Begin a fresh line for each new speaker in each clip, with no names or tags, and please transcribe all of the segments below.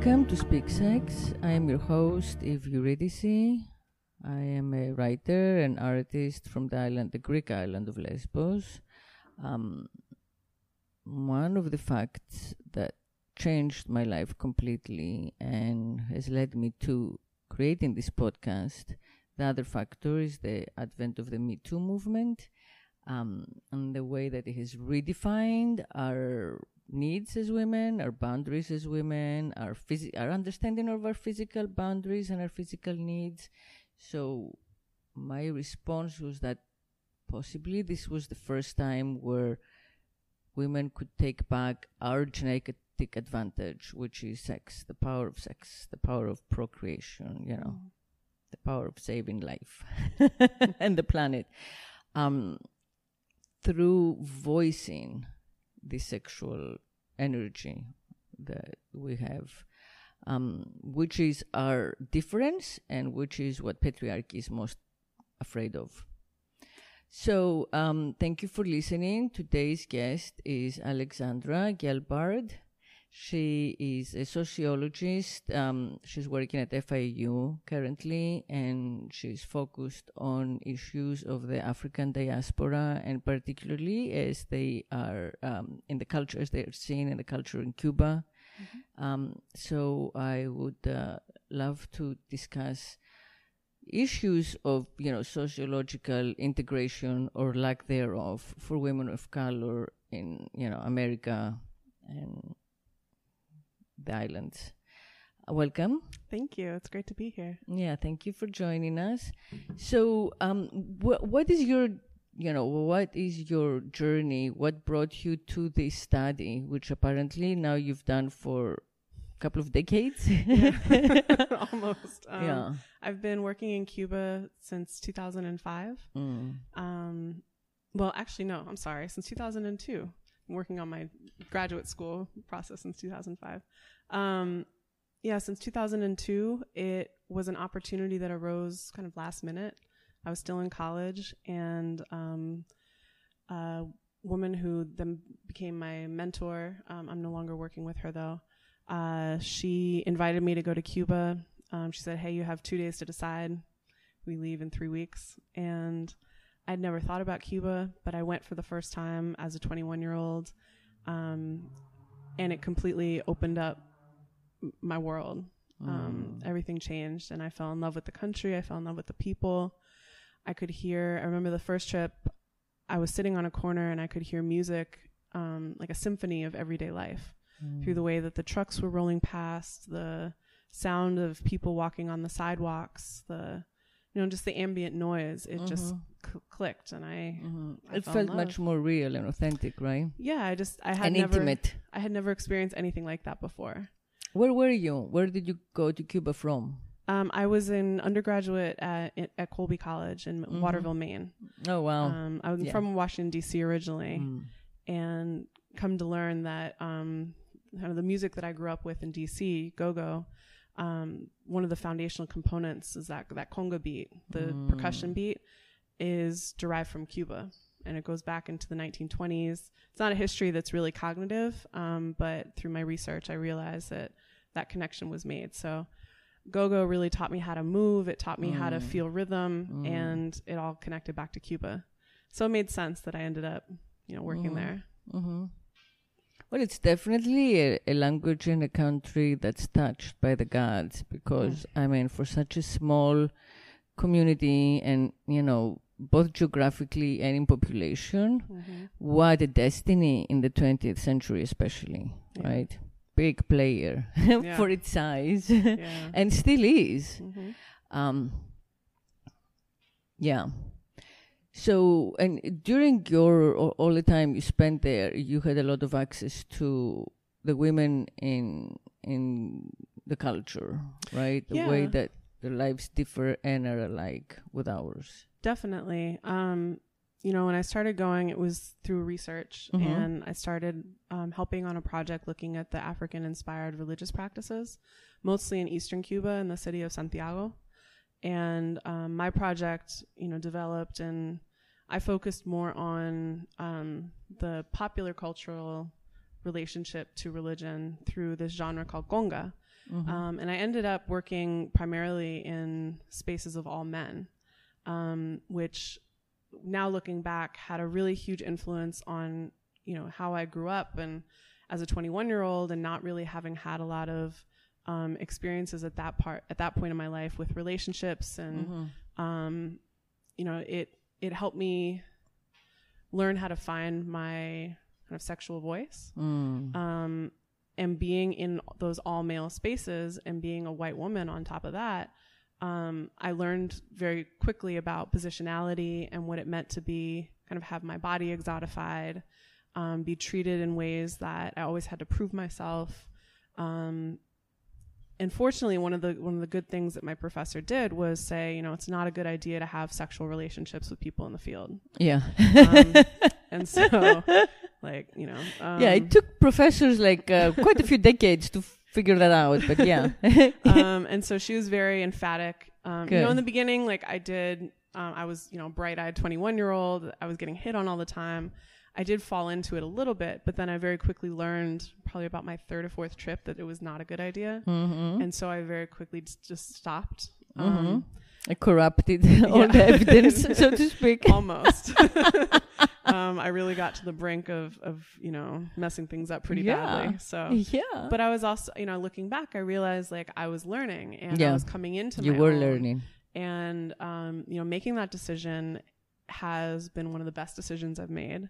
to Speak Sex. I am your host, Eve Eurydice. I am a writer and artist from the island, the Greek island of Lesbos. Um, one of the facts that changed my life completely and has led me to creating this podcast, the other factor is the advent of the Me Too movement um, and the way that it has redefined our needs as women, our boundaries as women, our phys- our understanding of our physical boundaries and our physical needs. So my response was that possibly this was the first time where women could take back our genetic advantage, which is sex, the power of sex, the power of procreation, you know, mm. the power of saving life and the planet, um, through voicing the sexual energy that we have, um, which is our difference and which is what patriarchy is most afraid of. So, um, thank you for listening. Today's guest is Alexandra Gelbard. She is a sociologist. Um, she's working at FIU currently, and she's focused on issues of the African diaspora, and particularly as they are um, in the culture, as they are seen in the culture in Cuba. Mm-hmm. Um, so I would uh, love to discuss issues of you know sociological integration or lack thereof for women of color in you know America and the islands. Uh, welcome.
Thank you. It's great to be here.
Yeah, thank you for joining us. So, um, wh- what is your, you know, what is your journey? What brought you to this study, which apparently now you've done for a couple of decades?
Almost. Um, yeah. I've been working in Cuba since 2005. Mm. Um, well, actually, no, I'm sorry, since 2002 working on my graduate school process since 2005. Um, yeah, since 2002, it was an opportunity that arose kind of last minute. I was still in college, and um, a woman who then became my mentor, um, I'm no longer working with her though, uh, she invited me to go to Cuba. Um, she said, Hey, you have two days to decide. We leave in three weeks. And I'd never thought about Cuba, but I went for the first time as a 21 year old, um, and it completely opened up my world. Um, mm. Everything changed, and I fell in love with the country. I fell in love with the people. I could hear. I remember the first trip. I was sitting on a corner, and I could hear music, um, like a symphony of everyday life, mm. through the way that the trucks were rolling past, the sound of people walking on the sidewalks, the you know, just the ambient noise, it mm-hmm. just cl- clicked, and I, mm-hmm.
I it felt much more real and authentic, right?
Yeah, I just I had and never, intimate. I had never experienced anything like that before.
Where were you? Where did you go to Cuba from?
Um, I was an undergraduate at at Colby College in mm-hmm. Waterville, Maine.
Oh wow!
Um, I was yeah. from Washington D.C. originally, mm. and come to learn that um, kind of the music that I grew up with in D.C. go go um, one of the foundational components is that that conga beat, the mm. percussion beat, is derived from Cuba, and it goes back into the 1920s. It's not a history that's really cognitive, um, but through my research, I realized that that connection was made. So, go-go really taught me how to move. It taught me mm. how to mm. feel rhythm, mm. and it all connected back to Cuba. So it made sense that I ended up, you know, working mm. there. Mm-hmm.
Well, it's definitely a, a, language in a country that's touched by the gods because. I mean, for such a small community and, you know, both geographically and in population, mm-hmm. what a destiny in the 20th century, especially, yeah. right? Big player for its size yeah. and still is. Mm-hmm. Um, yeah. So, and during your all the time you spent there, you had a lot of access to the women in in the culture, right? The
yeah.
way that their lives differ and are alike with ours.
Definitely. Um, you know, when I started going, it was through research, mm-hmm. and I started um, helping on a project looking at the African-inspired religious practices, mostly in Eastern Cuba in the city of Santiago and um, my project, you know, developed and I focused more on um, the popular cultural relationship to religion through this genre called conga, Mm-hmm. Um, and I ended up working primarily in spaces of all men, um, which now looking back had a really huge influence on you know how I grew up and as a 21 year old and not really having had a lot of um, experiences at that part at that point in my life with relationships and mm-hmm. um, you know it it helped me learn how to find my kind of sexual voice mm. um, and being in those all male spaces and being a white woman on top of that um, I learned very quickly about positionality and what it meant to be kind of have my body exotified, um, be treated in ways that I always had to prove myself. Um, and fortunately, one of the one of the good things that my professor did was say, you know, it's not a good idea to have sexual relationships with people in the field.
Yeah.
Um, and so, like, you know,
yeah, it um, took professors like uh, quite a few decades to figure that out. But yeah.
um, and so she was very emphatic. Um, you know, in the beginning, like I did, um, I was, you know, bright eyed 21 year old. I was getting hit on all the time. I did fall into it a little bit, but then I very quickly learned, probably about my third or fourth trip, that it was not a good idea. Mm-hmm. And so I very quickly just stopped. Mm-hmm.
Corrupted all the evidence, so to speak.
Almost. um, I really got to the brink of, of you know, messing things up pretty yeah. badly. So
yeah.
But I was also, you know, looking back, I realized like I was learning and yeah. I was coming into
you were own. learning,
and um, you know, making that decision has been one of the best decisions I've made.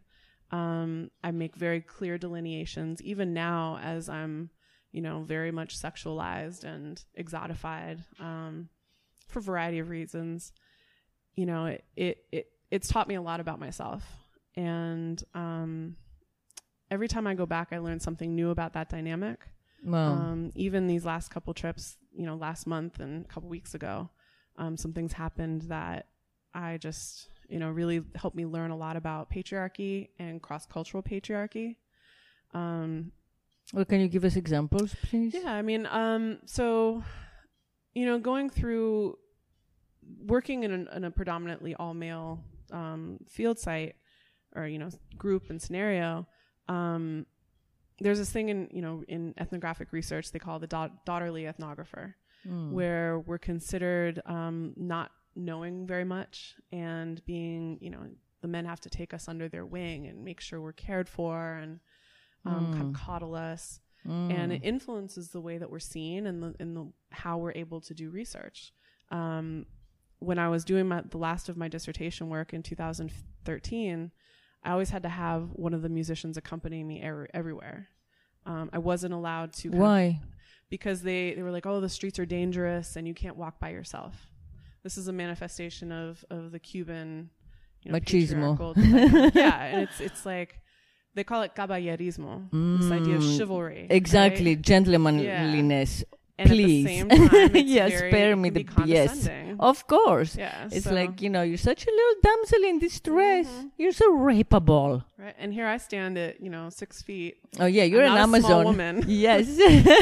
Um, I make very clear delineations, even now as I'm, you know, very much sexualized and exotified. Um, for a variety of reasons. You know, it, it, it it's taught me a lot about myself. And um, every time I go back, I learn something new about that dynamic. Wow. Um, even these last couple trips, you know, last month and a couple weeks ago, um, some things happened that I just, you know, really helped me learn a lot about patriarchy and cross cultural patriarchy. Um,
well, can you give us examples, please?
Yeah, I mean, um, so you know, going through working in, an, in a predominantly all male um, field site or you know group and scenario, um, there's this thing in you know in ethnographic research they call the da- daughterly ethnographer, mm. where we're considered um, not knowing very much and being you know the men have to take us under their wing and make sure we're cared for and um, mm. kind of coddle us Mm. and it influences the way that we're seen and the, and the how we're able to do research. Um, when I was doing my, the last of my dissertation work in 2013, I always had to have one of the musicians accompany me er- everywhere. Um, I wasn't allowed to.
Why?
Of, because they, they were like, oh, the streets are dangerous and you can't walk by yourself. This is a manifestation of, of the Cuban you know,
machismo.
yeah, and it's it's like they call it caballerismo, mm, this idea of mm, chivalry.
Exactly,
right?
gentlemanliness.
Yeah. And Please, yes,
spare me the yes. Of course,
yeah.
It's so. like you know, you're such a little damsel in distress. Mm-hmm. You're so rapeable.
Right, and here I stand at you know six feet.
Oh yeah, you're
I'm
an Amazon
woman.
yes,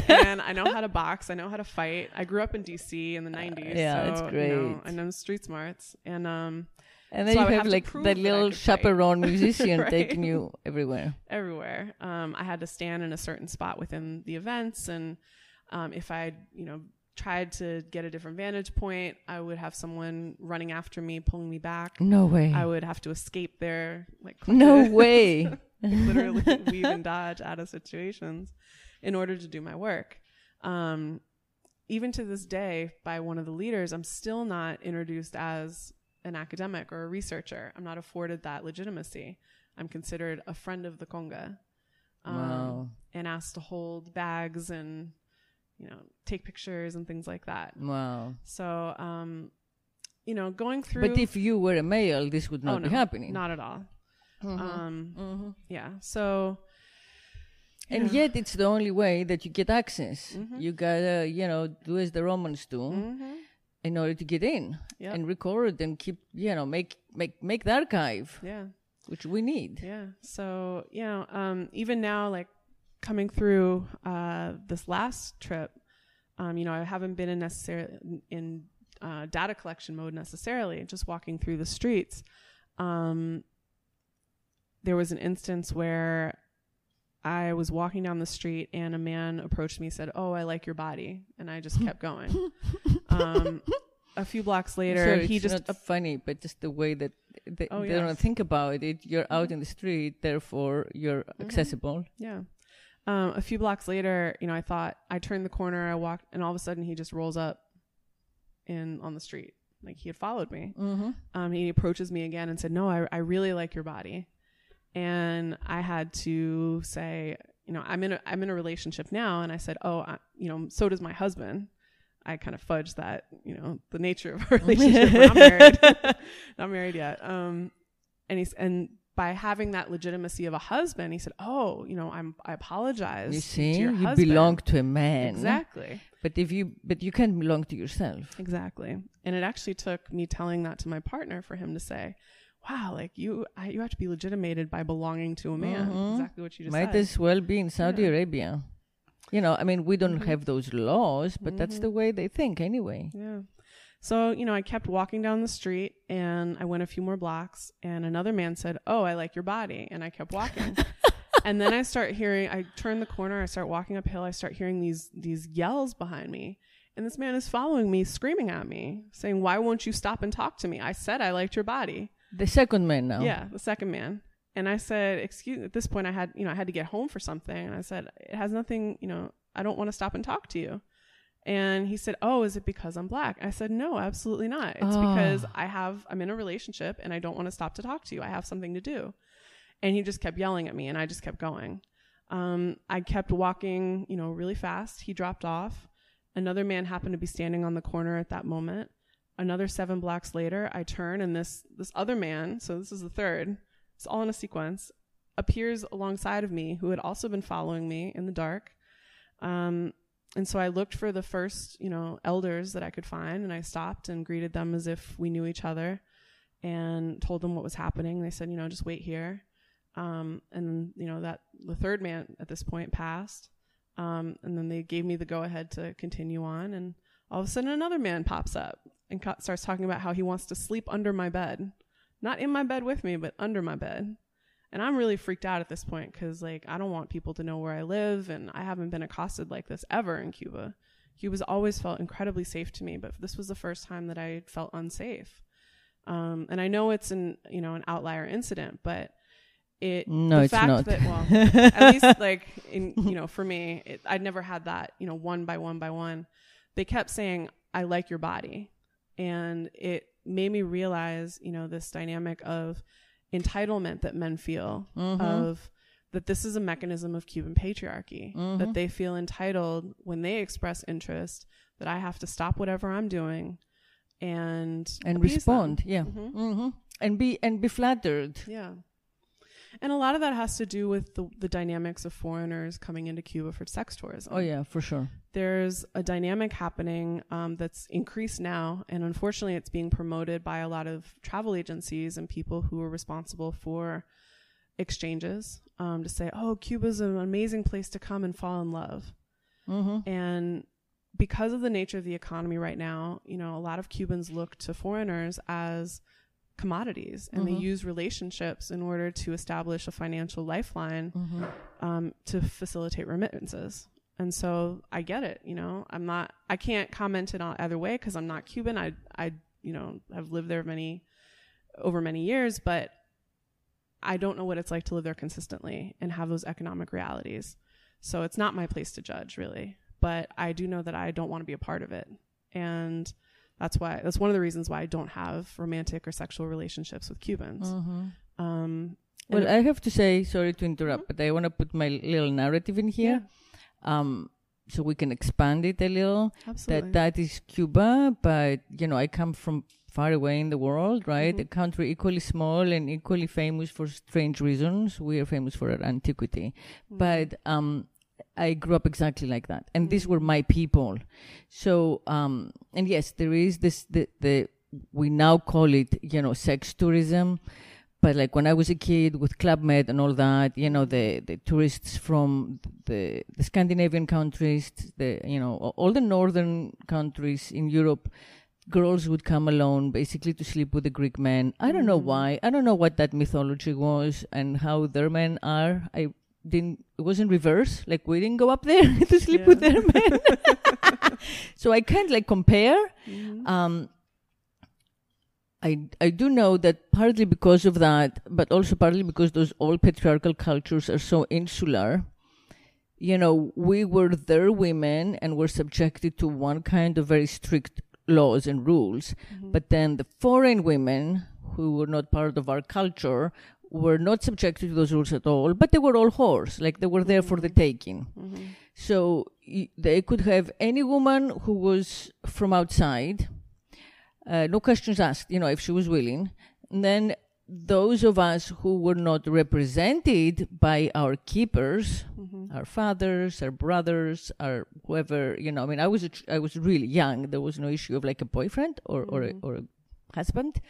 and I know how to box. I know how to fight. I grew up in DC in the '90s. Uh,
yeah,
so,
that's great.
You know, I know street smarts, and um,
and then so you have, have like that little chaperone musician right? taking you everywhere.
Everywhere. Um, I had to stand in a certain spot within the events, and um, if I, you know, tried to get a different vantage point, I would have someone running after me, pulling me back.
No way.
I would have to escape there, like
no way.
literally weave and dodge out of situations in order to do my work. Um, even to this day, by one of the leaders, I'm still not introduced as an academic or a researcher. I'm not afforded that legitimacy. I'm considered a friend of the conga. Um, wow. And asked to hold bags and, you know, take pictures and things like that.
Wow.
So, um, you know, going through.
But if you were a male, this would not oh,
no,
be happening.
Not at all. Mm-hmm. Um, mm-hmm. Yeah. So.
And yet, it's the only way that you get access. Mm-hmm. You gotta, you know, do as the Romans do mm-hmm in order to get in yep. and record and keep you know make make make the archive
yeah
which we need
yeah so you know um, even now like coming through uh, this last trip um, you know i haven't been in necessarily in uh, data collection mode necessarily just walking through the streets um, there was an instance where I was walking down the street and a man approached me and said, "Oh, I like your body," and I just kept going. um, a few blocks later, he just
not funny, but just the way that they,
Oh,
they
yes.
don't think about it. You're out in the street, therefore you're
Mm-hmm.
accessible.
yeah. Um, a few blocks later, you know, I thought I turned the corner, I walked, and all of a sudden he just rolls up in on the street, like he had followed me.
Mm-hmm.
um, he approaches me again and said, "No, I, I really like your body," and I had to say, you know, I'm in a I'm in a relationship now, and I said, "Oh, I, you know, so does my husband." I kind of fudged that, you know, the nature of our relationship. We're not married, not married yet. Um, and he's and by having that legitimacy of a husband, he said, "Oh, you know, I'm I apologize."
You
to
see, you
husband."
belong to a man.
exactly.
But if you, but you can't belong to yourself.
Exactly. And it actually took me telling that to my partner for him to say, "Wow, like you, I, you have to be legitimated by belonging to a man."
Mhm.
Exactly what you just
Might
said.
as well be in Saudi
Yeah.
Arabia. You know, I mean, we don't
Mhm.
have those laws, but that's
Mhm.
the way they think anyway.
yeah. So you know, I kept walking down the street, and I went a few more blocks, and another man said, "Oh, I like your body," and I kept walking. and then I start hearing. I turn the corner. I start walking uphill. I start hearing these these yells behind me. And this man is following me, screaming at me, saying, Why won't you stop and talk to me? I said I liked your body.
The second man now.
Yeah, the second man. And I said, excuse at this point I had, you know, I had to get home for something. And I said, it has nothing, you know, I don't want to stop and talk to you. And he said, Oh, is it because I'm black? I said, No, absolutely not. It's
Oh.
because I have I'm in a relationship and I don't want to stop to talk to you. I have something to do. And he just kept yelling at me and I just kept going. Um, I kept walking, you know, really fast. He dropped off. Another man happened to be standing on the corner at that moment. Another seven blocks later, I turn and this this other man, so this is the third, it's all in a sequence, appears alongside of me who had also been following me in the dark. Um, and so I looked for the first, you know, elders that I could find and I stopped and greeted them as if we knew each other and told them what was happening. They said, you know, just wait here. Um, and you know that the third man at this point passed. Um, and then they gave me the go ahead to continue on. And all of a sudden, another man pops up and co- starts talking about how he wants to sleep under my bed, not in my bed with me, but under my bed. And I'm really freaked out at this point because, like, I don't want people to know where I live, and I haven't been accosted like this ever in Cuba. Cuba's always felt incredibly safe to me, but this was the first time that I felt unsafe. Um, and I know it's an you know an outlier incident, but it
No,
the
it's
fact
not.
that well at least like in you know for me it, I'd never had that you know one by one by one. They kept saying I like your body, and it made me realize you know this dynamic of entitlement that men feel
Mhm.
of that this is a mechanism of Cuban patriarchy
Mhm.
that they feel entitled when they express interest that I have to stop whatever I'm doing and
and
appease them.
respond. Yeah.
Mhm.
hmm And be and be flattered.
Yeah. And a lot of that has to do with the, the dynamics of foreigners coming into Cuba for sex tourism.
Oh yeah, for sure.
There's a dynamic happening um, that's increased now, and unfortunately, it's being promoted by a lot of travel agencies and people who are responsible for exchanges um, to say, "Oh, Cuba's an amazing place to come and fall in love."
hmm
And because of the nature of the economy right now, you know, a lot of Cubans look to foreigners as commodities and
Mhm.
they use relationships in order to establish a financial lifeline
hmm
um, to facilitate remittances. And so I get it, you know, I'm not, I can't comment it on either way because I'm not Cuban. I, I, you know, have lived there many, over many years, but I don't know what it's like to live there consistently and have those economic realities. So it's not my place to judge really, but I do know that I don't want to be a part of it. And that's why, that's one of the reasons why I don't have romantic or sexual relationships with Cubans.
hmm
Um,
Well, I have to say, sorry to interrupt, but I want to put my little narrative in here, um, so we can expand it a little.
absolutely.
That that is Cuba, but you know, I come from far away in the world, right?
Mhm.
A country equally small and equally famous for strange reasons. We are famous for our antiquity,
Mm.
but um, I grew up exactly like that, and these were
Mhm.
my people. So, um, and yes, there is this the the we now call it you know sex tourism, but like when I was a kid with Club Med and all that, you know the the tourists from the the Scandinavian countries, the you know all the northern countries in Europe. Girls would come alone basically to sleep with the Greek men. I don't know
Mhm.
why. I don't know what that mythology was and how their men are. I didn't it was in reverse like we didn't go up there to sleep yeah. with their men so i can't like compare mm-hmm. um I, I do know that partly because of that, but also partly because those old patriarchal cultures are so insular. You know, we were their women and were subjected to one kind of very strict laws and rules. Mm-hmm. But then the foreign women who were not part of our culture were not subjected to those rules at all, but they were all whores, like they were there for the mm-hmm. taking. Mm-hmm. So y- they could have any woman who was from outside uh, no questions asked, you know, if she was willing. And then those of us who were not represented by our keepers, mm-hmm. our fathers, our brothers, our whoever, you know, I mean, I was, I was really young. There was no issue of like a boyfriend or, mm-hmm. or, a, or a husband.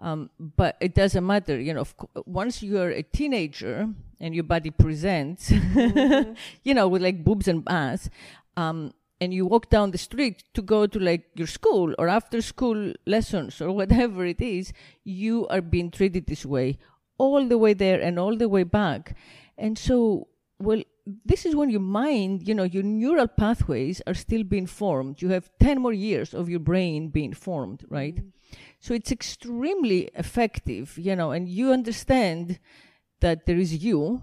Um, but it doesn't matter, you know, once you're a teenager and your body presents, mm-hmm. you know, with like boobs and ass, um, and you walk down the street to go to like your school or after school lessons or whatever it is, you are being treated this way all the way there and all the way back. And so, well, this is when your mind, you know, your neural pathways are still being formed. You have 10 more years of your brain being formed, right? Mm-hmm. So it's extremely effective, you know, and you understand that there is you,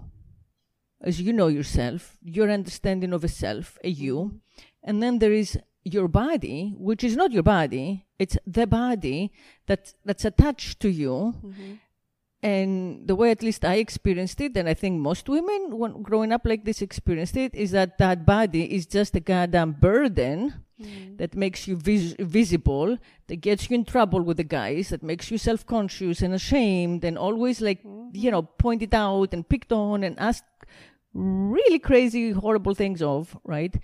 as you know yourself, your understanding of a self, a you. And then there is your body, which is not your body, it's the body that, that's attached to you. Mm-hmm. And the way at least I experienced it, and I think most women when growing up like this experienced it, is that that body is just a goddamn burden mm-hmm. that makes you vis- visible, that gets you in trouble with the guys, that makes you self conscious and ashamed, and always like, mm-hmm. you know, pointed out and picked on and asked really crazy, horrible things of, right?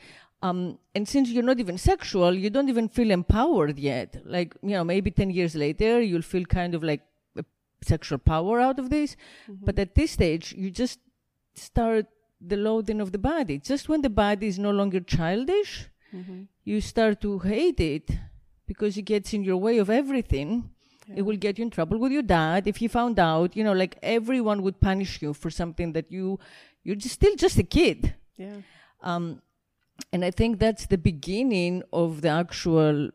Um, and since you're not even sexual, you don't even feel empowered yet. Like, you know, maybe 10 years later, you'll feel kind of like sexual power out of this. Mm-hmm. But at this stage, you just start the loathing of the body. Just when the body is no longer childish, mm-hmm. you start to hate it because it gets in your way of everything. Yeah. It will get you in trouble with your dad if he found out. You know, like everyone would punish you for something that you you're just still just a kid.
Yeah.
Um, and I think that's the beginning of the actual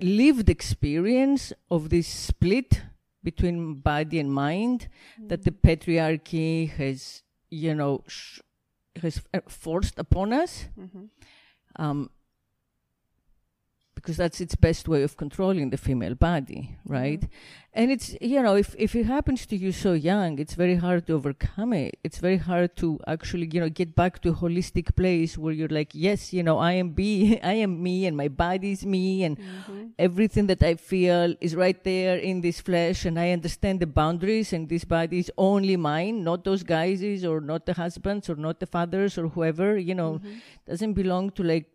lived experience of this split between body and mind mm-hmm. that the patriarchy has, you know, sh- has forced upon us. Mm-hmm. Um, because that's its best way of controlling the female body, right? Mm-hmm. And it's, you know, if, if it happens to you so young, it's very hard to overcome it. It's very hard to actually, you know, get back to a holistic place where you're like, yes, you know, I am be, I am me and my body is me and mm-hmm. everything that I feel is right there in this flesh and I understand the boundaries and this body is only mine, not those guys' or not the husbands or not the fathers or whoever, you know, mm-hmm. doesn't belong to like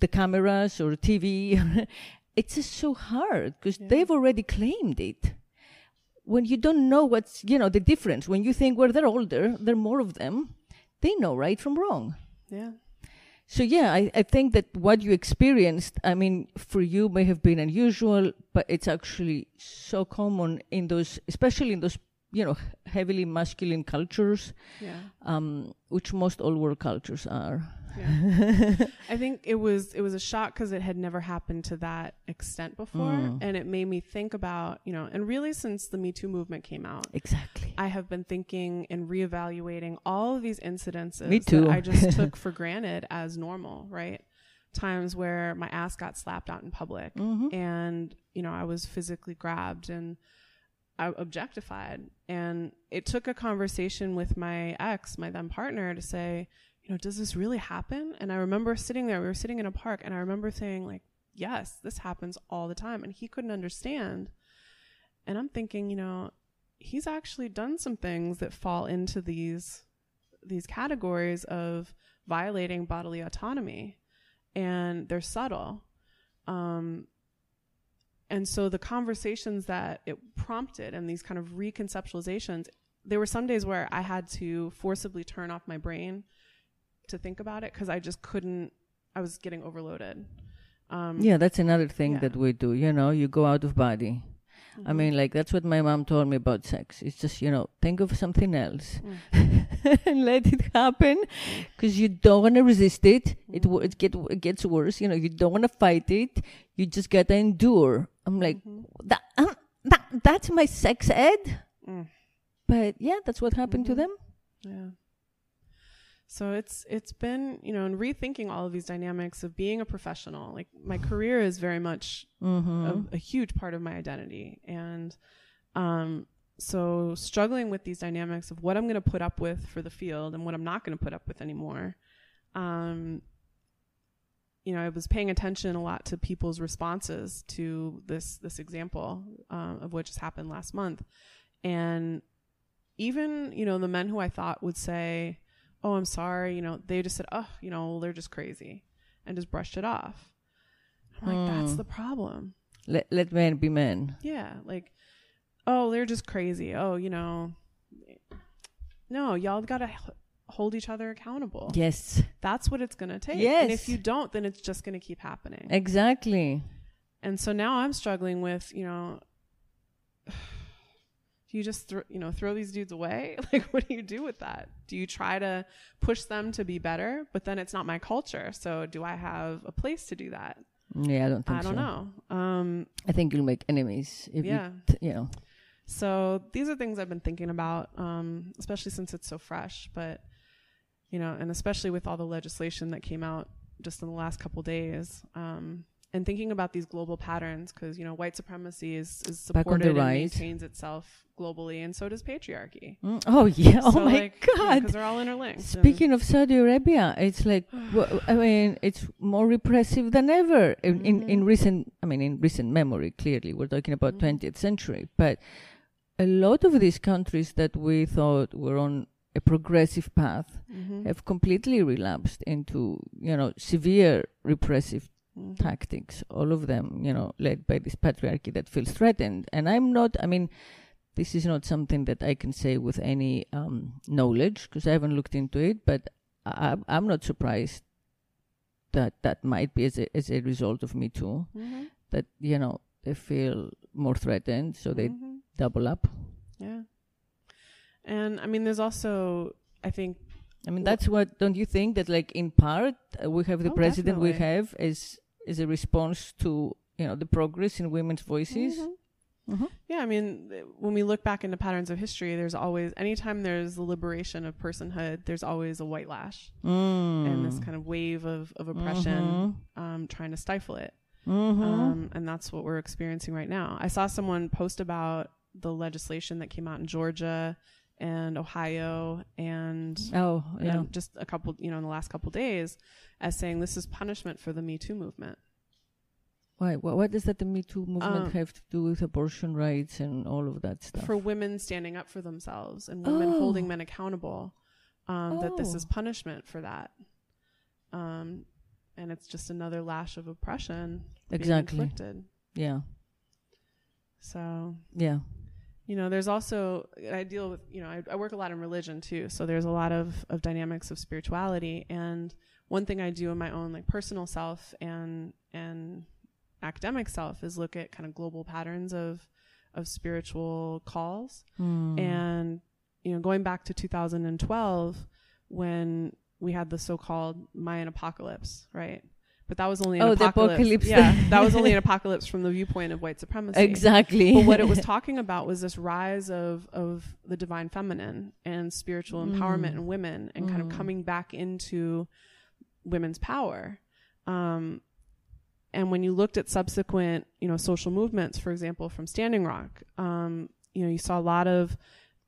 the cameras or TV. it's just so hard because yeah. they've already claimed it. When you don't know what's, you know, the difference, when you think, well, they're older, there are more of them, they know right from wrong.
Yeah.
So, yeah, I, I think that what you experienced, I mean, for you may have been unusual, but it's actually so common in those, especially in those, you know, heavily masculine cultures,
yeah.
um, which most old world cultures are.
Yeah. I think it was it was a shock because it had never happened to that extent before, mm. and it made me think about you know, and really since the Me Too movement came out,
exactly,
I have been thinking and reevaluating all of these incidences
me too.
that I just took for granted as normal, right? Times where my ass got slapped out in public, mm-hmm. and you know, I was physically grabbed and. I objectified. And it took a conversation with my ex, my then partner, to say, you know, does this really happen? And I remember sitting there, we were sitting in a park, and I remember saying, like, yes, this happens all the time. And he couldn't understand. And I'm thinking, you know, he's actually done some things that fall into these these categories of violating bodily autonomy and they're subtle um, and so the conversations that it prompted and these kind of reconceptualizations there were some days where i had to forcibly turn off my brain to think about it because I just couldn't. I was getting overloaded.
Um, yeah, that's another thing yeah. that we do. You know, you go out of body. Mm-hmm. I mean, like that's what my mom told me about sex. It's just you know, think of something else. Mm. and let it happen because you don't want to resist it. It, it, get, it gets worse. You know, you don't want to fight it. You just got to endure. I'm like, mm-hmm. that, um, that, that's my sex ed. Mm. But yeah, that's what happened mm-hmm. to them.
Yeah. So it's it's been you know in rethinking all of these dynamics of being a professional. Like my career is very much mm-hmm. a, a, huge part of my identity, and um, so struggling with these dynamics of what I'm going to put up with for the field and what I'm not going to put up with anymore. Um, you know, I was paying attention a lot to people's responses to this this example uh, of what just happened last month, and even you know the men who I thought would say oh, I'm sorry, you know, they just said, oh, you know, they're just crazy and just brushed it off. I'm like, that's hmm. the problem.
Let, let men be men.
Yeah. Like, oh, they're just crazy. Oh, you know, no, y'all got to hold each other accountable.
Yes.
That's what it's going to take.
Yes.
And if you don't, then it's just going to keep happening.
Exactly.
And so now I'm struggling with, you know, do you just throw you know throw these dudes away? Like what do you do with that? Do you try to push them to be better? But then it's not my culture so do i have a place to do that?
Yeah i don't think
i don't
so.
know. Um
i think you'll make enemies if yeah. you, t- you know.
So these are things i've been thinking about um especially since it's so fresh but you know and especially with all the legislation that came out just in the last couple days um and thinking about these global patterns because you know white supremacy is, is supported and maintains itself globally and so does patriarchy
mm, oh yeah oh my like, god
because they're all interlinked
speaking of saudi arabia it's like well, i mean it's more repressive than ever in, mm-hmm. in, in, recent i mean in recent memory clearly we're talking about mm-hmm. 20th century but a lot of these countries that we thought were on a progressive path mm-hmm. have completely relapsed into you know severe repressive. Tactics, all of them, you know, led by this patriarchy that feels threatened. And I'm not, I mean, this is not something that I can say with any um, knowledge because I haven't looked into it, but I, am not surprised that that might be as a, as a result of Me Too. Mm-hmm. That, you know, they feel more threatened, so they mm-hmm. double up.
Yeah. And I mean, there's also, I think,
I mean, that's what, don't you think that, like, in part, uh, we have the oh, president definitely. we have as is a response to you know the progress in women's voices.
Mm-hmm. Mm-hmm. Yeah, I mean, when we look back into patterns of history, there's always anytime there's the liberation of personhood, there's always a white lash mm. and this kind of wave of of oppression, mm-hmm. um, trying to stifle it. Mm-hmm. Um, and that's what we're experiencing right now. I saw someone post about the legislation that came out in Georgia and Ohio and
oh yeah.
just a couple you know in the last couple days as saying this is punishment for the Me Too movement.
Why? What, what does that the Me Too movement um, have to do with abortion rights and all of that stuff?
For women standing up for themselves and women oh. holding men accountable, um, oh. that this is oh. punishment for that. Um, and it's just another lash of oppression
exactly.
inflicted.
Yeah.
So
yeah,
you know, there's also I deal with you know I, I work a lot in religion too, so there's a lot of of dynamics of spirituality. And one thing I do in my own like personal self and and academic self is look at kind of global patterns of of spiritual calls. Mm. and you know going back to 2012 when we had the so-called Mayan apocalypse right but that was only an
oh,
apocalypse.
The apocalypse.
Yeah, that was only an apocalypse from the viewpoint of white supremacy.
Exactly.
But what it was talking about was this rise of of the divine feminine and spiritual mm. empowerment in women and mm. kind of hmm. coming back into women's power. Um, and when you looked at subsequent, you know, social movements, for example, from Standing Rock, um, you know, you saw a lot of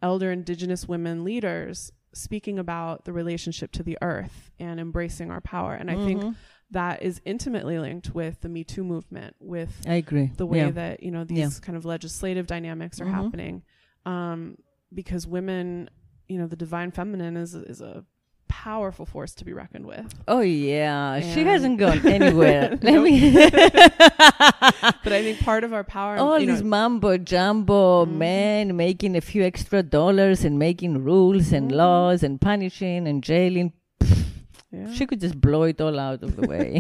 elder indigenous women leaders speaking about the relationship to the earth and embracing our power. And I mm-hmm. think that is intimately linked with the Me Too movement, with
I agree
the way yeah. that you know these yeah. kind of legislative dynamics are mm-hmm. happening, um, because women, you know, the divine feminine is is a powerful force to be reckoned with.
Oh yeah, and she hasn't gone anywhere. Let me.
but I think part of our power,
all these mumbo jumbo mm-hmm. men making a few extra dollars and making rules mm-hmm. and laws and punishing and jailing. Yeah. She could just blow it all out of the way.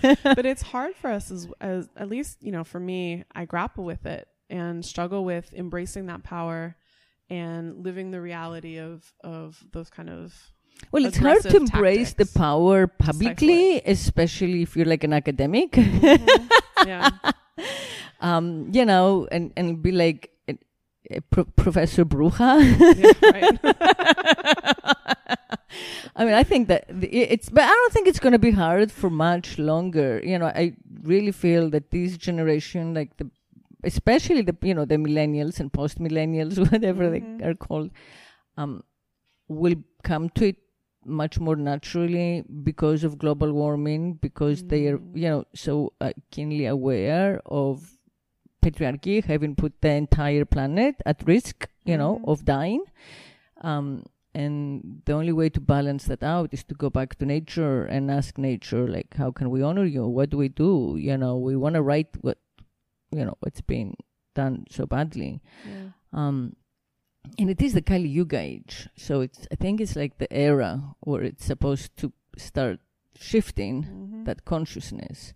but it's hard for us as, as, at least, you know, for me, I grapple with it and struggle with embracing that power and living the reality of of those kind of
well, it's hard to embrace the power publicly, especially if you're like an academic. Mm-hmm. yeah. um, you know, and and be like Pro- Professor Bruja. I mean, I think that it's, but I don't think it's going to be hard for much longer. You know, I really feel that this generation, like the, especially the, you know, the millennials and post millennials, whatever mm-hmm. they are called, um, will come to it much more naturally because of global warming, because mm-hmm. they are, mm. you know, so uh, keenly aware of patriarchy having put the entire planet at risk, you know, mm-hmm. of dying. Um, and the only way to balance that out is to go back to nature and ask nature, like, how can we honor you? What do we do? You know, we want to right what, you know, what's been done so badly. Yeah. Um, and it is the Kali Yuga age, so it's I think it's like the era where it's supposed to start shifting mm-hmm. that consciousness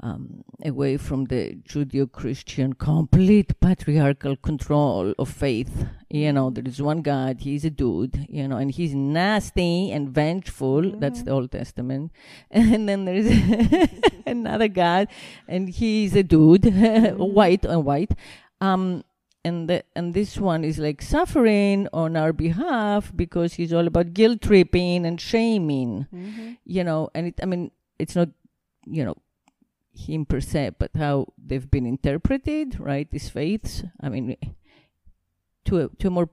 um, away from the Judeo-Christian complete patriarchal control of faith. You know, there is one God, he's a dude, you know, and he's nasty and vengeful. Mm-hmm. That's the Old Testament. And then there is another God, and he's a dude, mm-hmm. white and white. Um, and the, and this one is like suffering on our behalf because he's all about guilt tripping and shaming, mm-hmm. you know. And it, I mean, it's not, you know, him per se, but how they've been interpreted, right? These faiths. I mean, to a, to a more,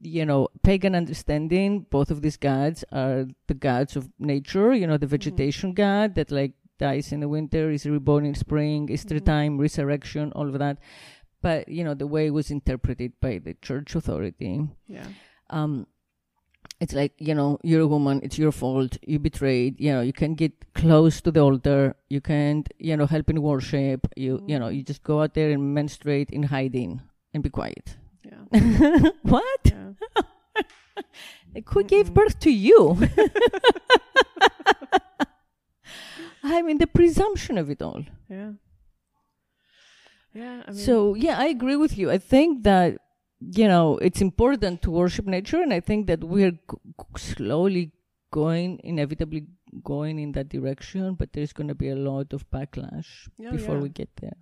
you know, pagan understanding, both of these gods are the gods of nature. You know, the mm-hmm. vegetation mm-hmm. god that like dies in the winter, is reborn in spring, Easter mm-hmm. time, resurrection, all of that. But you know, the way it was interpreted by the church authority.
Yeah.
Um, it's like you know you're a woman it's your fault you betrayed you know you can get close to the altar you can't you know help in worship you mm-hmm. you know you just go out there and menstruate in hiding and be quiet.
Yeah.
What? Yeah. like who gave birth to you. I mean the presumption of it all.
Yeah. Yeah I mean,
so yeah i agree with you. I think that you know, it's important to worship nature, and I think that we're g- slowly going, inevitably going in that direction, but there's going to be a lot of backlash oh, before yeah. we get there.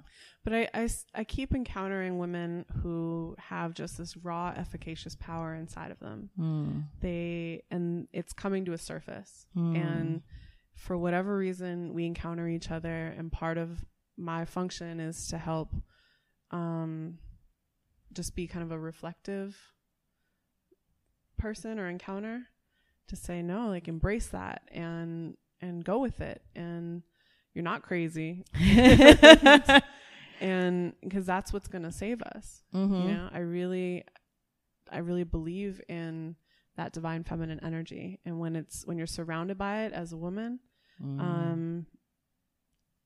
But I, I, I keep encountering women who have just this raw, efficacious power inside of them. Mm. They, and it's coming to a surface. Mm. And for whatever reason, we encounter each other, and part of my function is to help um, just be kind of a reflective person or encounter to say no like embrace that and and go with it and you're not crazy and because that's what's going to save us mm-hmm. you know i really i really believe in that divine feminine energy and when it's when you're surrounded by it as a woman mm. um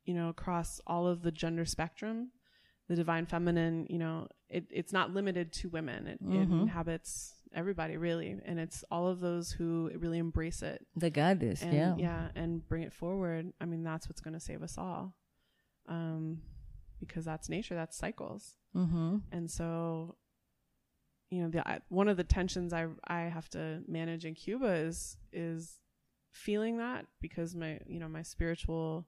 you know across all of the gender spectrum the divine feminine, you know, it, it's not limited to women. It, mm-hmm. it, inhabits everybody really, and it's all of those who really embrace it.
The goddess,
and,
yeah,
yeah, and bring it forward. I mean, that's what's going to save us all, um, because that's nature, that's cycles, mm-hmm. and so, you know, the I, one of the tensions I I have to manage in Cuba is is feeling that because my you know my spiritual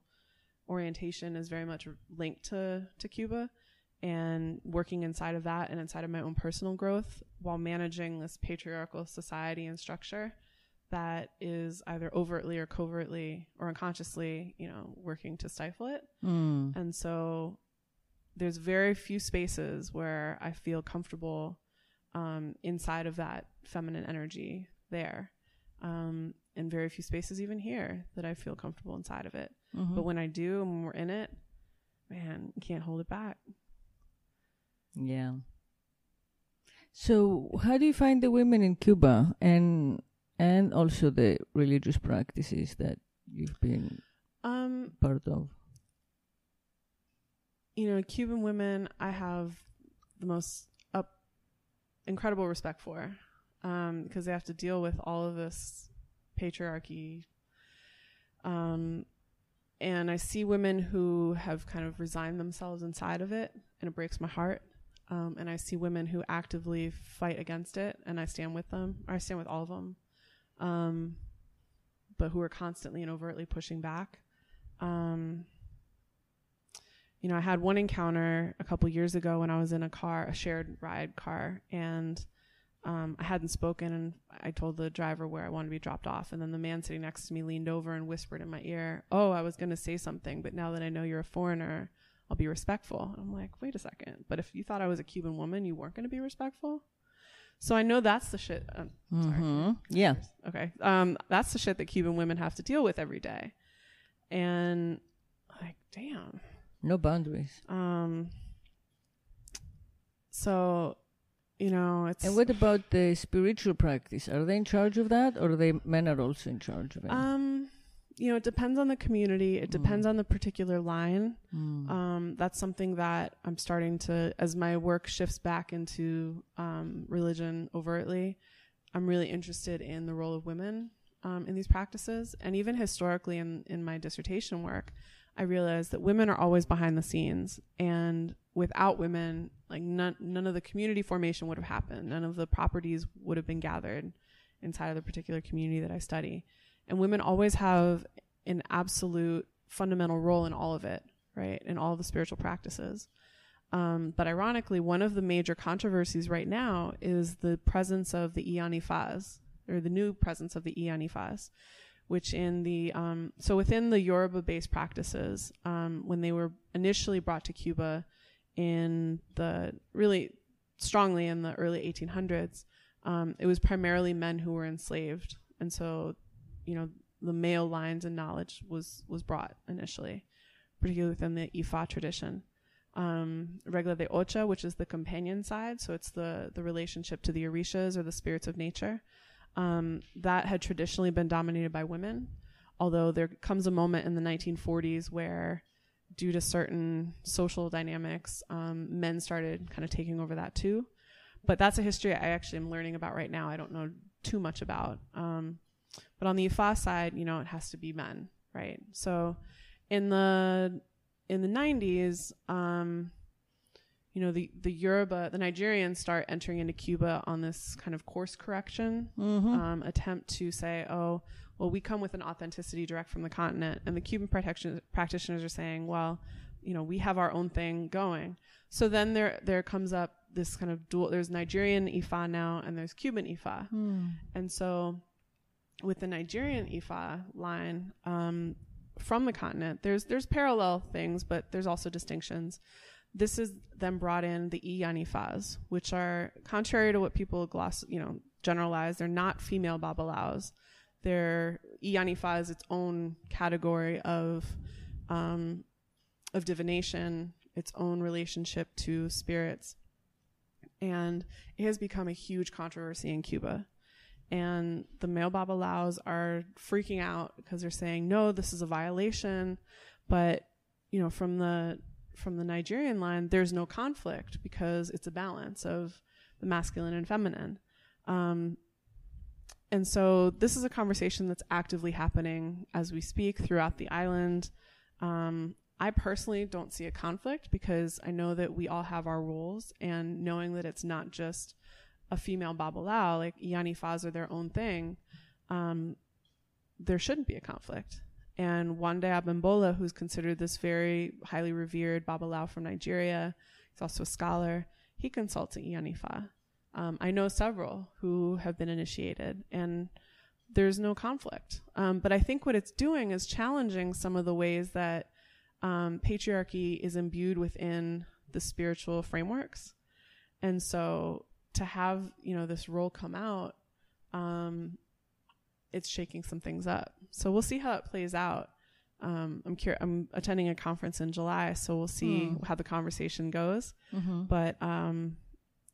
orientation is very much linked to to Cuba and working inside of that and inside of my own personal growth while managing this patriarchal society and structure that is either overtly or covertly or unconsciously, you know, working to stifle it. Mm. And so there's very few spaces where I feel comfortable um, inside of that feminine energy there. Um, and very few spaces even here that I feel comfortable inside of it. Mm-hmm. But when I do and when we're in it, man, can't hold it back.
Yeah. So, how do you find the women in Cuba and and also the religious practices that you've been um, part of?
You know, Cuban women, I have the most up incredible respect for um, because they have to deal with all of this patriarchy. Um, and I see women who have kind of resigned themselves inside of it, and it breaks my heart Um, and I see women who actively fight against it, and I stand with them, or I stand with all of them, um, but who are constantly and overtly pushing back. Um, you know, I had one encounter a couple years ago when I was in a car, a shared ride car, and um, I hadn't spoken, and I told the driver where I wanted to be dropped off, and then the man sitting next to me leaned over and whispered in my ear, "Oh, I was going to say something, but now that I know you're a foreigner, I'll be respectful." I'm like, "Wait a second, but if you thought I was a Cuban woman, you weren't going to be respectful." So I know that's the shit. Um,
mm-hmm. Yeah.
Okay. Um, that's the shit that Cuban women have to deal with every day, and like, damn.
No boundaries.
Um. So, you know, it's.
And what about the spiritual practice? Are they in charge of that, or are they men are also in charge of it?
Um, you know, it depends on the community. It depends mm. on the particular line. Mm. Um, that's something that I'm starting to, as my work shifts back into um, religion overtly. I'm really interested in the role of women um, in these practices, and even historically in in my dissertation work. I realized that women are always behind the scenes, and without women, like none none of the community formation would have happened. None of the properties would have been gathered inside of the particular community that I study. And women always have an absolute fundamental role in all of it, right? In all the spiritual practices. Um, but ironically, one of the major controversies right now is the presence of the Iyanifas, or the new presence of the Iyanifas, which in the um, so within the Yoruba based practices, um, when they were initially brought to Cuba in the really strongly in the early 1800s, um, it was primarily men who were enslaved, and so you know the male lines and knowledge was was brought initially, particularly within the Ifa tradition. Um, Regla de Ocha, which is the companion side, so it's the the relationship to the Orishas or the spirits of nature um, that had traditionally been dominated by women. Although there comes a moment in the 1940s where, due to certain social dynamics, um, men started kind of taking over that too. But that's a history I actually am learning about right now. I don't know too much about. Um, but on the Ifa side, you know, it has to be men, right? So in the in the 90s, um, you know, the, the Yoruba, the Nigerians start entering into Cuba on this kind of course correction mm-hmm. um, attempt to say, oh, well, we come with an authenticity direct from the continent. And the Cuban practitioners are saying, well, you know, we have our own thing going. So then there, there comes up this kind of dual, there's Nigerian Ifa now and there's Cuban Ifa. Mm. And so with the Nigerian Ifa line, um, from the continent, there's, there's parallel things, but there's also distinctions. This is then brought in the Iyanifas, which are contrary to what people gloss, you know, generalize. They're not female babalaos. They're Iyanifa is its own category of um, of divination, its own relationship to spirits, and it has become a huge controversy in Cuba. And the male babalaos are freaking out because they're saying, no, this is a violation. But you know, from the from the Nigerian line, there's no conflict because it's a balance of the masculine and feminine. Um, and so this is a conversation that's actively happening as we speak throughout the island. Um, I personally don't see a conflict because I know that we all have our roles, and knowing that it's not just a female babalao, like Iyanifas are their own thing, um, there shouldn't be a conflict. And Wande Abimbola, who's considered this very highly revered Babalawo from Nigeria, he's also a scholar, he consults at Iyanifa. Um, I know several who have been initiated, and there's no conflict. Um, but I think what it's doing is challenging some of the ways that um, patriarchy is imbued within the spiritual frameworks. And so to have, you know, this role come out, um, it's shaking some things up. So we'll see how it plays out. Um, I'm cur- I'm attending a conference in July, so we'll see mm. how the conversation goes. Mm-hmm. But um,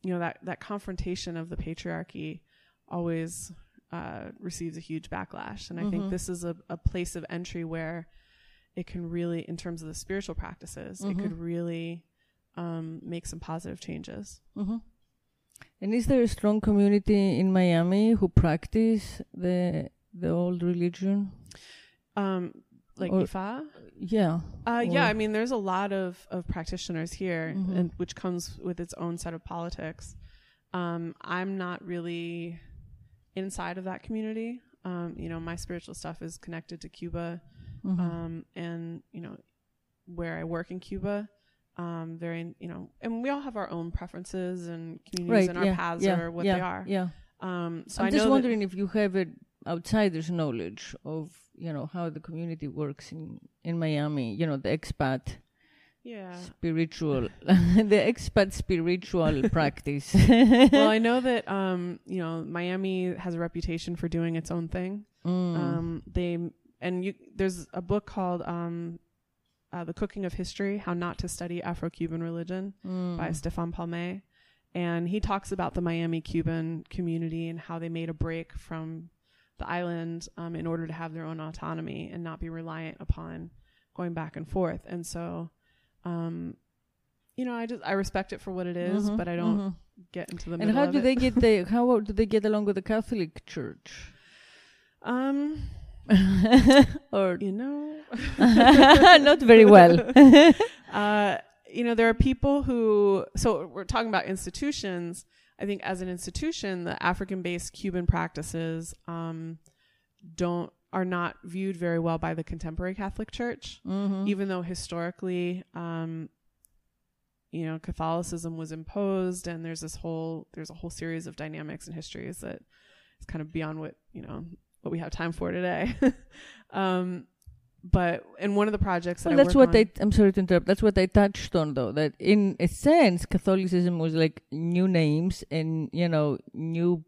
you know that that confrontation of the patriarchy always uh, receives a huge backlash, and I mm-hmm. think this is a, a place of entry where it can really, in terms of the spiritual practices, mm-hmm. it could really um, make some positive changes.
And is there a strong community in Miami who practice the the old religion?
Um, like or, Ifa.
Yeah.
Uh, yeah. I mean, there's a lot of of practitioners here, mm-hmm. and which comes with its own set of politics. Um, I'm not really inside of that community. Um, you know, my spiritual stuff is connected to Cuba, mm-hmm. um, and you know, where I work in Cuba. Um, very, you know, and we all have our own preferences and communities, right, and our yeah, paths yeah, are what
yeah,
they are.
Yeah.
Um, so
I'm
I
just wondering if you have an outsider's knowledge of, you know, how the community works in in Miami. You know, the expat
yeah
spiritual the expat spiritual practice
well i know that um you know miami has a reputation for doing its own thing mm. um they and you there's a book called um uh, the cooking of history how not to study afro-cuban religion mm. by Stephan Palmié and he talks about the miami cuban community and how they made a break from the island um, in order to have their own autonomy and not be reliant upon going back and forth and so um, you know, I just I respect it for what it is, mm-hmm, but I don't mm-hmm. get into the.
And how do
it.
they get the how do they get along with the Catholic Church?
Um,
or
you know,
not very well.
uh, you know, there are people who. So we're talking about institutions. I think as an institution, the African-based Cuban practices um, don't are not viewed very well by the contemporary Catholic Church, mm-hmm. even though historically, um, you know, Catholicism was imposed, and there's this whole there's a whole series of dynamics and histories that is kind of beyond what you know what we have time for today. um, but in one of the projects that
well, that's what
on, I
I'm sorry to interrupt. That's what I touched on though. That in a sense, Catholicism was like new names and you know new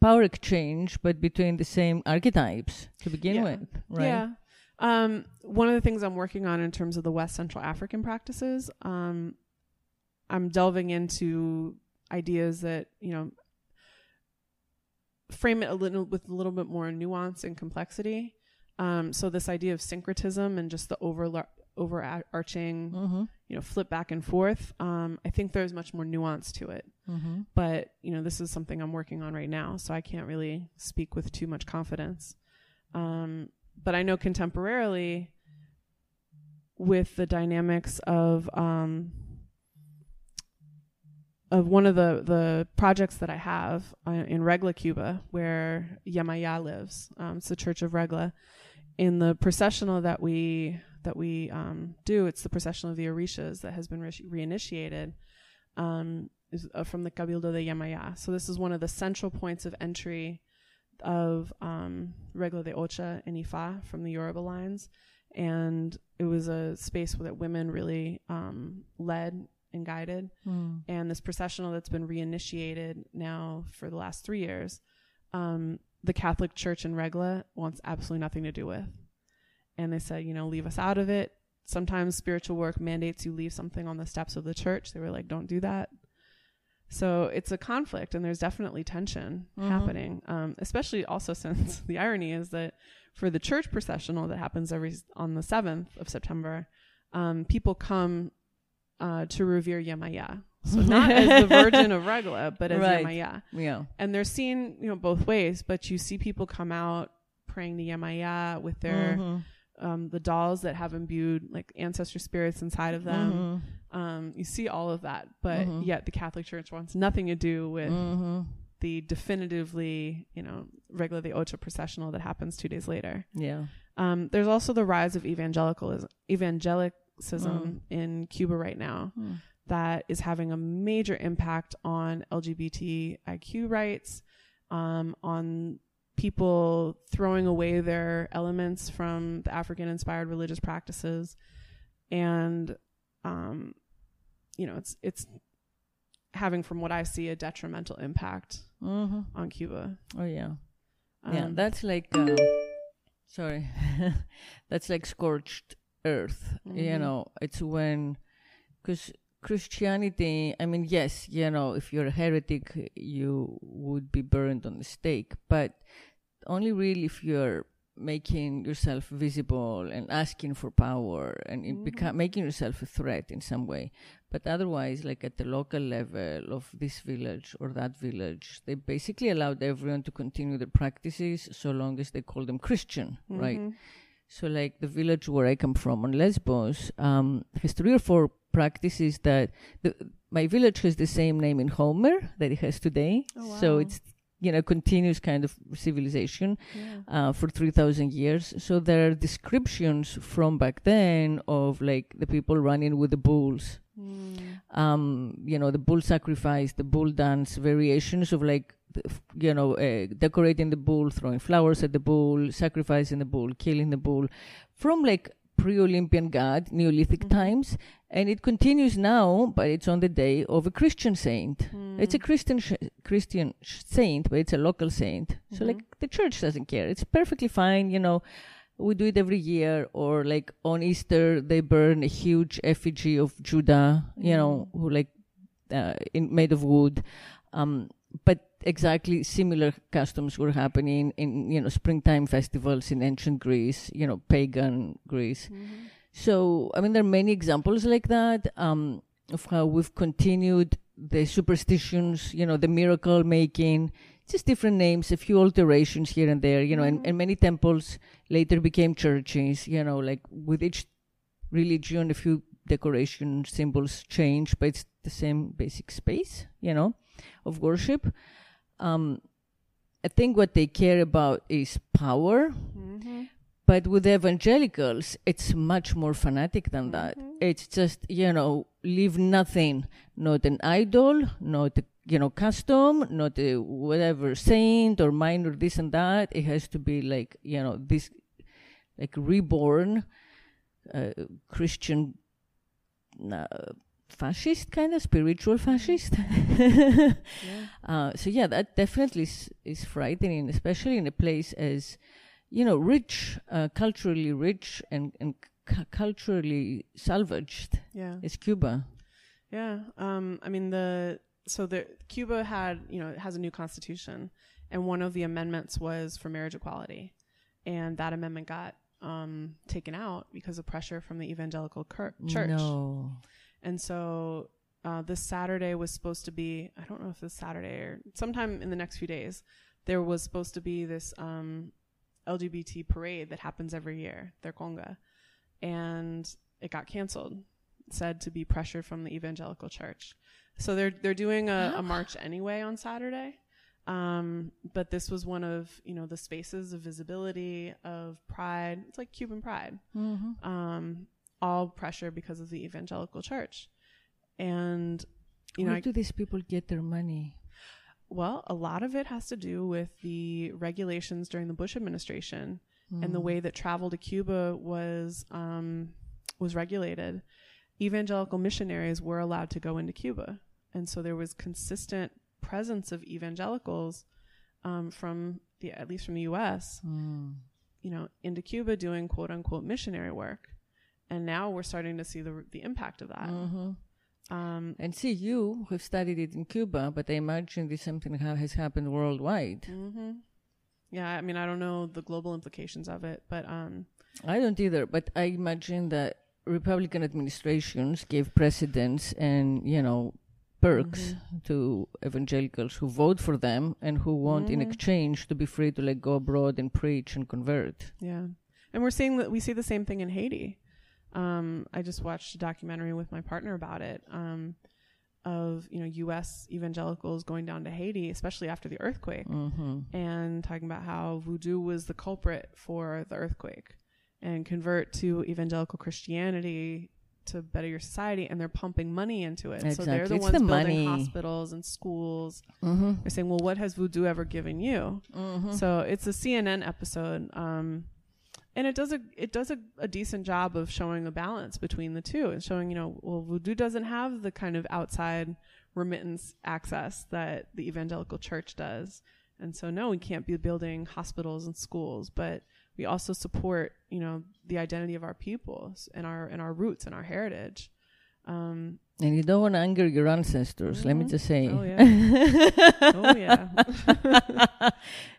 power exchange, but between the same archetypes to begin
yeah.
with, right?
Yeah. Um, one of the things I'm working on in terms of the West Central African practices, um, I'm delving into ideas that you know frame it a little with a little bit more nuance and complexity. Um, so this idea of syncretism and just the over overarching, mm-hmm. you know, flip back and forth. Um, I think there's much more nuance to it. Mm-hmm. But you know, this is something I'm working on right now, so I can't really speak with too much confidence. Um, but I know contemporarily, with the dynamics of um, of one of the the projects that I have uh, in Regla, Cuba, where Yemaya lives. Um, it's the Church of Regla. In the processional that we that we um, do, it's the processional of the Orishas that has been re- reinitiated. Um, is uh, from the Cabildo de Yemaya. So this is one of the central points of entry of um, Regla de Ocha and Ifa from the Yoruba lines. And it was a space that women really um, led and guided. Mm. And this processional that's been reinitiated now for the last three years, um, the Catholic Church in Regla wants absolutely nothing to do with. And they said, you know, leave us out of it. Sometimes spiritual work mandates you leave something on the steps of the church. They were like, don't do that. So it's a conflict, and there's definitely tension mm-hmm. happening. Um, especially also since the irony is that for the church processional that happens every on the seventh of September, um, people come uh, to revere Yemaya. So not as the Virgin of Regla, but as right. Yemaya.
Yeah.
And they're seen, you know, both ways. But you see people come out praying to Yemaya with their mm-hmm um, the dolls that have imbued like ancestor spirits inside of them. Mm-hmm. Um, you see all of that, but mm-hmm. yet the Catholic Church wants nothing to do with mm-hmm. the definitively, you know, Regla de Ocha processional that happens two days later.
Yeah.
Um, there's also the rise of evangelicalism, evangelicism mm. in Cuba right now. Mm. That is having a major impact on LGBTIQ rights, um, on people throwing away their elements from the African inspired religious practices. And, um, you know, it's, it's having, from what I see, a detrimental impact mm-hmm. on Cuba.
Oh, yeah. Um, yeah, that's like, uh, sorry, that's like scorched earth. Mm-hmm. You know, it's when, because Christianity, I mean, yes, you know, if you're a heretic, you would be burned on the stake, but only really if you're making yourself visible and asking for power and mm-hmm. beca- making yourself a threat in some way. But otherwise, like at the local level of this village or that village, they basically allowed everyone to continue their practices so long as they call them Christian, mm-hmm. right? So, like the village where I come from on Lesbos um, has three or four practices that the, my village has the same name in Homer that it has today. Oh, wow. So it's you know continuous kind of civilization yeah. uh, for 3000 years so there are descriptions from back then of like the people running with the bulls mm. um, you know the bull sacrifice the bull dance variations of like you know, uh, decorating the bull, throwing flowers at the bull, sacrificing the bull, killing the bull, from like pre-Olympian god, Neolithic mm-hmm. times, and it continues now, but it's on the day of a Christian saint. Mm. It's a Christian sh- Christian sh- saint, but it's a local saint. Mm-hmm. So like the church doesn't care. It's perfectly fine, you know. We do it every year, or like on Easter they burn a huge effigy of Judah, mm. you know, mm. who like uh, in made of wood. Um, but exactly similar customs were happening in you know springtime festivals in ancient Greece, you know pagan Greece. Mm-hmm. So I mean there are many examples like that um, of how we've continued the superstitions, you know, the miracle making, just different names, a few alterations here and there, you know, mm-hmm. and, and many temples later became churches, you know, like with each religion, a few decoration symbols change, but it's the same basic space, you know, of worship um, I think what they care about is power. Mm-hmm. But with evangelicals, it's much more fanatic than that. Mm-hmm. It's just, you know, leave nothing, not an idol, not a, you know, custom, not a whatever saint or minor this and that. It has to be like, you know, this, like reborn uh, Christian uh, fascist kind of spiritual fascist. Yeah. uh, so yeah that definitely is, is, frightening especially in a place as you know rich uh, culturally rich and, and cu- culturally salvaged yeah. as cuba.
Yeah um, i mean the so the cuba had you know it has a new constitution and one of the amendments was for marriage equality. And that amendment got um, taken out because of pressure from the evangelical cur- church.
No
and so uh, this Saturday was supposed to be, I don't know if it's Saturday or sometime in the next few days, there was supposed to be this um, LGBT parade that happens every year, their conga. And it got canceled, said to be pressure from the evangelical church. So they're they're doing a, a march anyway on Saturday. Um, but this was one of you know the spaces of visibility of pride. It's like Cuban pride. Mm-hmm. Um, all pressure because of the evangelical church. And
you Where know, do these people get their money?
Well, a lot of it has to do with the regulations during the Bush administration mm. and the hmm. way that travel to Cuba was um, was regulated. Evangelical missionaries were allowed to go into Cuba, and so there was consistent presence of evangelicals um, from the at least from the U.S. Mm. You know, into Cuba doing quote unquote missionary work and now we're starting to see the the impact of that. Mm-hmm.
Um, and see, you have studied it in Cuba, but I imagine this something has happened worldwide.
Mm-hmm. Yeah, I mean, I don't know the global implications of it, but um,
I don't either. But I imagine that Republican administrations gave precedence and you know perks mm-hmm. to evangelicals who vote for them and who want in mm-hmm. exchange to be free to like go abroad and preach and convert.
Yeah, and we're seeing that we see the same thing in Haiti. Um, I just watched a documentary with my partner about it. Um, of you know U.S. evangelicals going down to Haiti, especially after the earthquake, mm-hmm. and talking about how voodoo was the culprit for the earthquake, and convert to evangelical Christianity to better your society, and they're pumping money into it. Exactly. So they're the it's ones the building money. hospitals and schools. Mm-hmm. They're saying, "Well, what has voodoo ever given you?" Mm-hmm. So it's a CNN episode. Um, and it does a it does a, a decent job of showing a balance between the two and showing you know well voodoo doesn't have the kind of outside remittance access that the evangelical church does. And so no we can't be building hospitals and schools but we also support you know the identity of our peoples and our and our roots and our heritage. Um,
and you don't want to anger your ancestors, mm-hmm. let me mm-hmm. just say.
Oh, yeah. oh, yeah.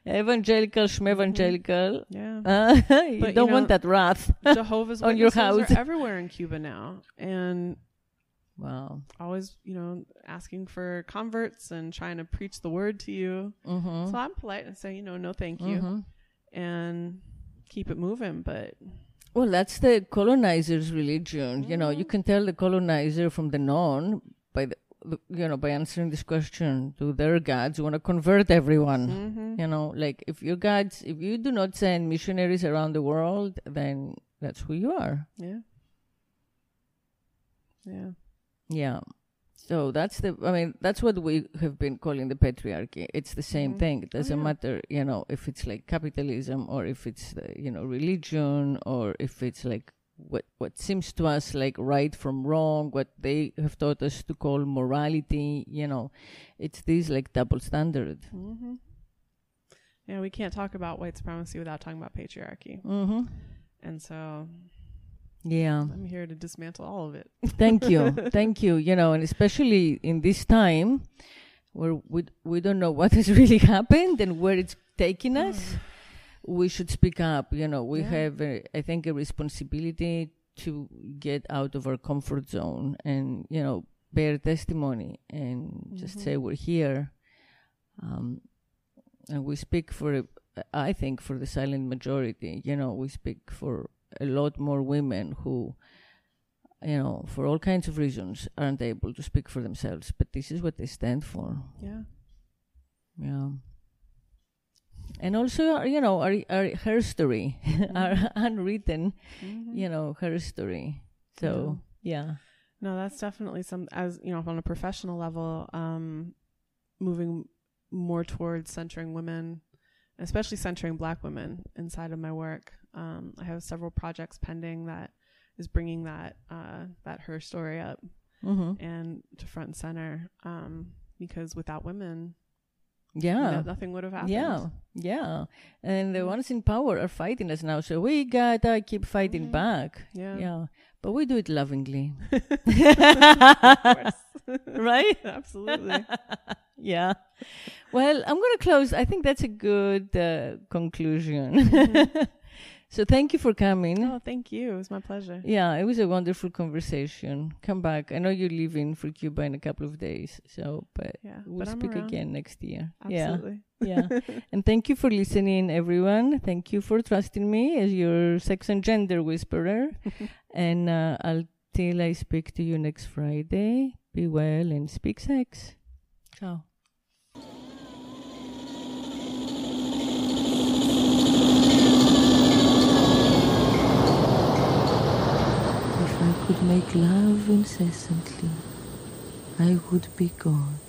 Evangelical, schmevangelical. Mm-hmm. Yeah. Uh, you but, don't you know, want that wrath
Jehovah's on your house. are everywhere in Cuba now. And
wow.
Always, you know, asking for converts and trying to preach the word to you. Mm-hmm. So I'm polite and say, you know, no thank you. Mm-hmm. And keep it moving, but
well, that's the colonizer's religion. Mm-hmm. You know, you mm-hmm. can tell the colonizer from the non by the, you know by answering this question to their gods want to convert everyone mm-hmm. you know like if your gods if you do not send missionaries around the world then that's who you are
yeah yeah
yeah so that's the, I mean, that's what we have been calling the patriarchy. It's the same mm-hmm. thing. It doesn't oh, yeah. matter, you know, if it's like capitalism or if it's, the, you know, religion or if it's like what, what seems to us like right from wrong, what they have taught us to call morality, you know, it's this like double standard.
Mm-hmm. Yeah, we can't talk about white supremacy without talking about patriarchy.
Mm-hmm.
And so
yeah.
I'm here to dismantle all of it.
Thank you. Thank you. You know, and especially in this time where we, we don't know what has really happened and where it's taking us, mm. we should speak up. You know, we yeah. have, a, I think, a responsibility to get out of our comfort zone and, you know, bear testimony and mm-hmm. just say we're here. Um, and we speak for, I think, for the silent majority. You know, we speak for a lot more women who, you know, for all kinds of reasons, aren't able to speak for themselves. But this is what they stand for.
Yeah.
Yeah. And also, you know, our, our her story, mm-hmm. our unwritten, mm-hmm. you know, her story. So, yeah. yeah.
No, that's definitely some, as, you know, on a professional level, um, moving more towards centering women, especially centering black women inside of my work. Um, I have several projects pending that is bringing that uh, that her story up mm-hmm. and to front and center um, because without women,
yeah,
nothing would have happened.
Yeah, yeah, and the ones in power are fighting us now, so we gotta keep fighting mm-hmm. back.
Yeah,
yeah, but we do it lovingly,
right? Absolutely.
yeah. Well, I'm gonna close. I think that's a good uh, conclusion. Mm-hmm. So thank you for coming.
Oh, thank you. It was my pleasure.
Yeah, it was a wonderful conversation. Come back. I know you're leaving for Cuba in a couple of days. So, but yeah, we'll but speak again next year.
Absolutely.
Yeah. yeah. and thank you for listening, everyone. Thank you for trusting me as your sex and gender whisperer. and uh, until I speak to you next Friday, be well and speak sex. Ciao. make love incessantly, I would be God.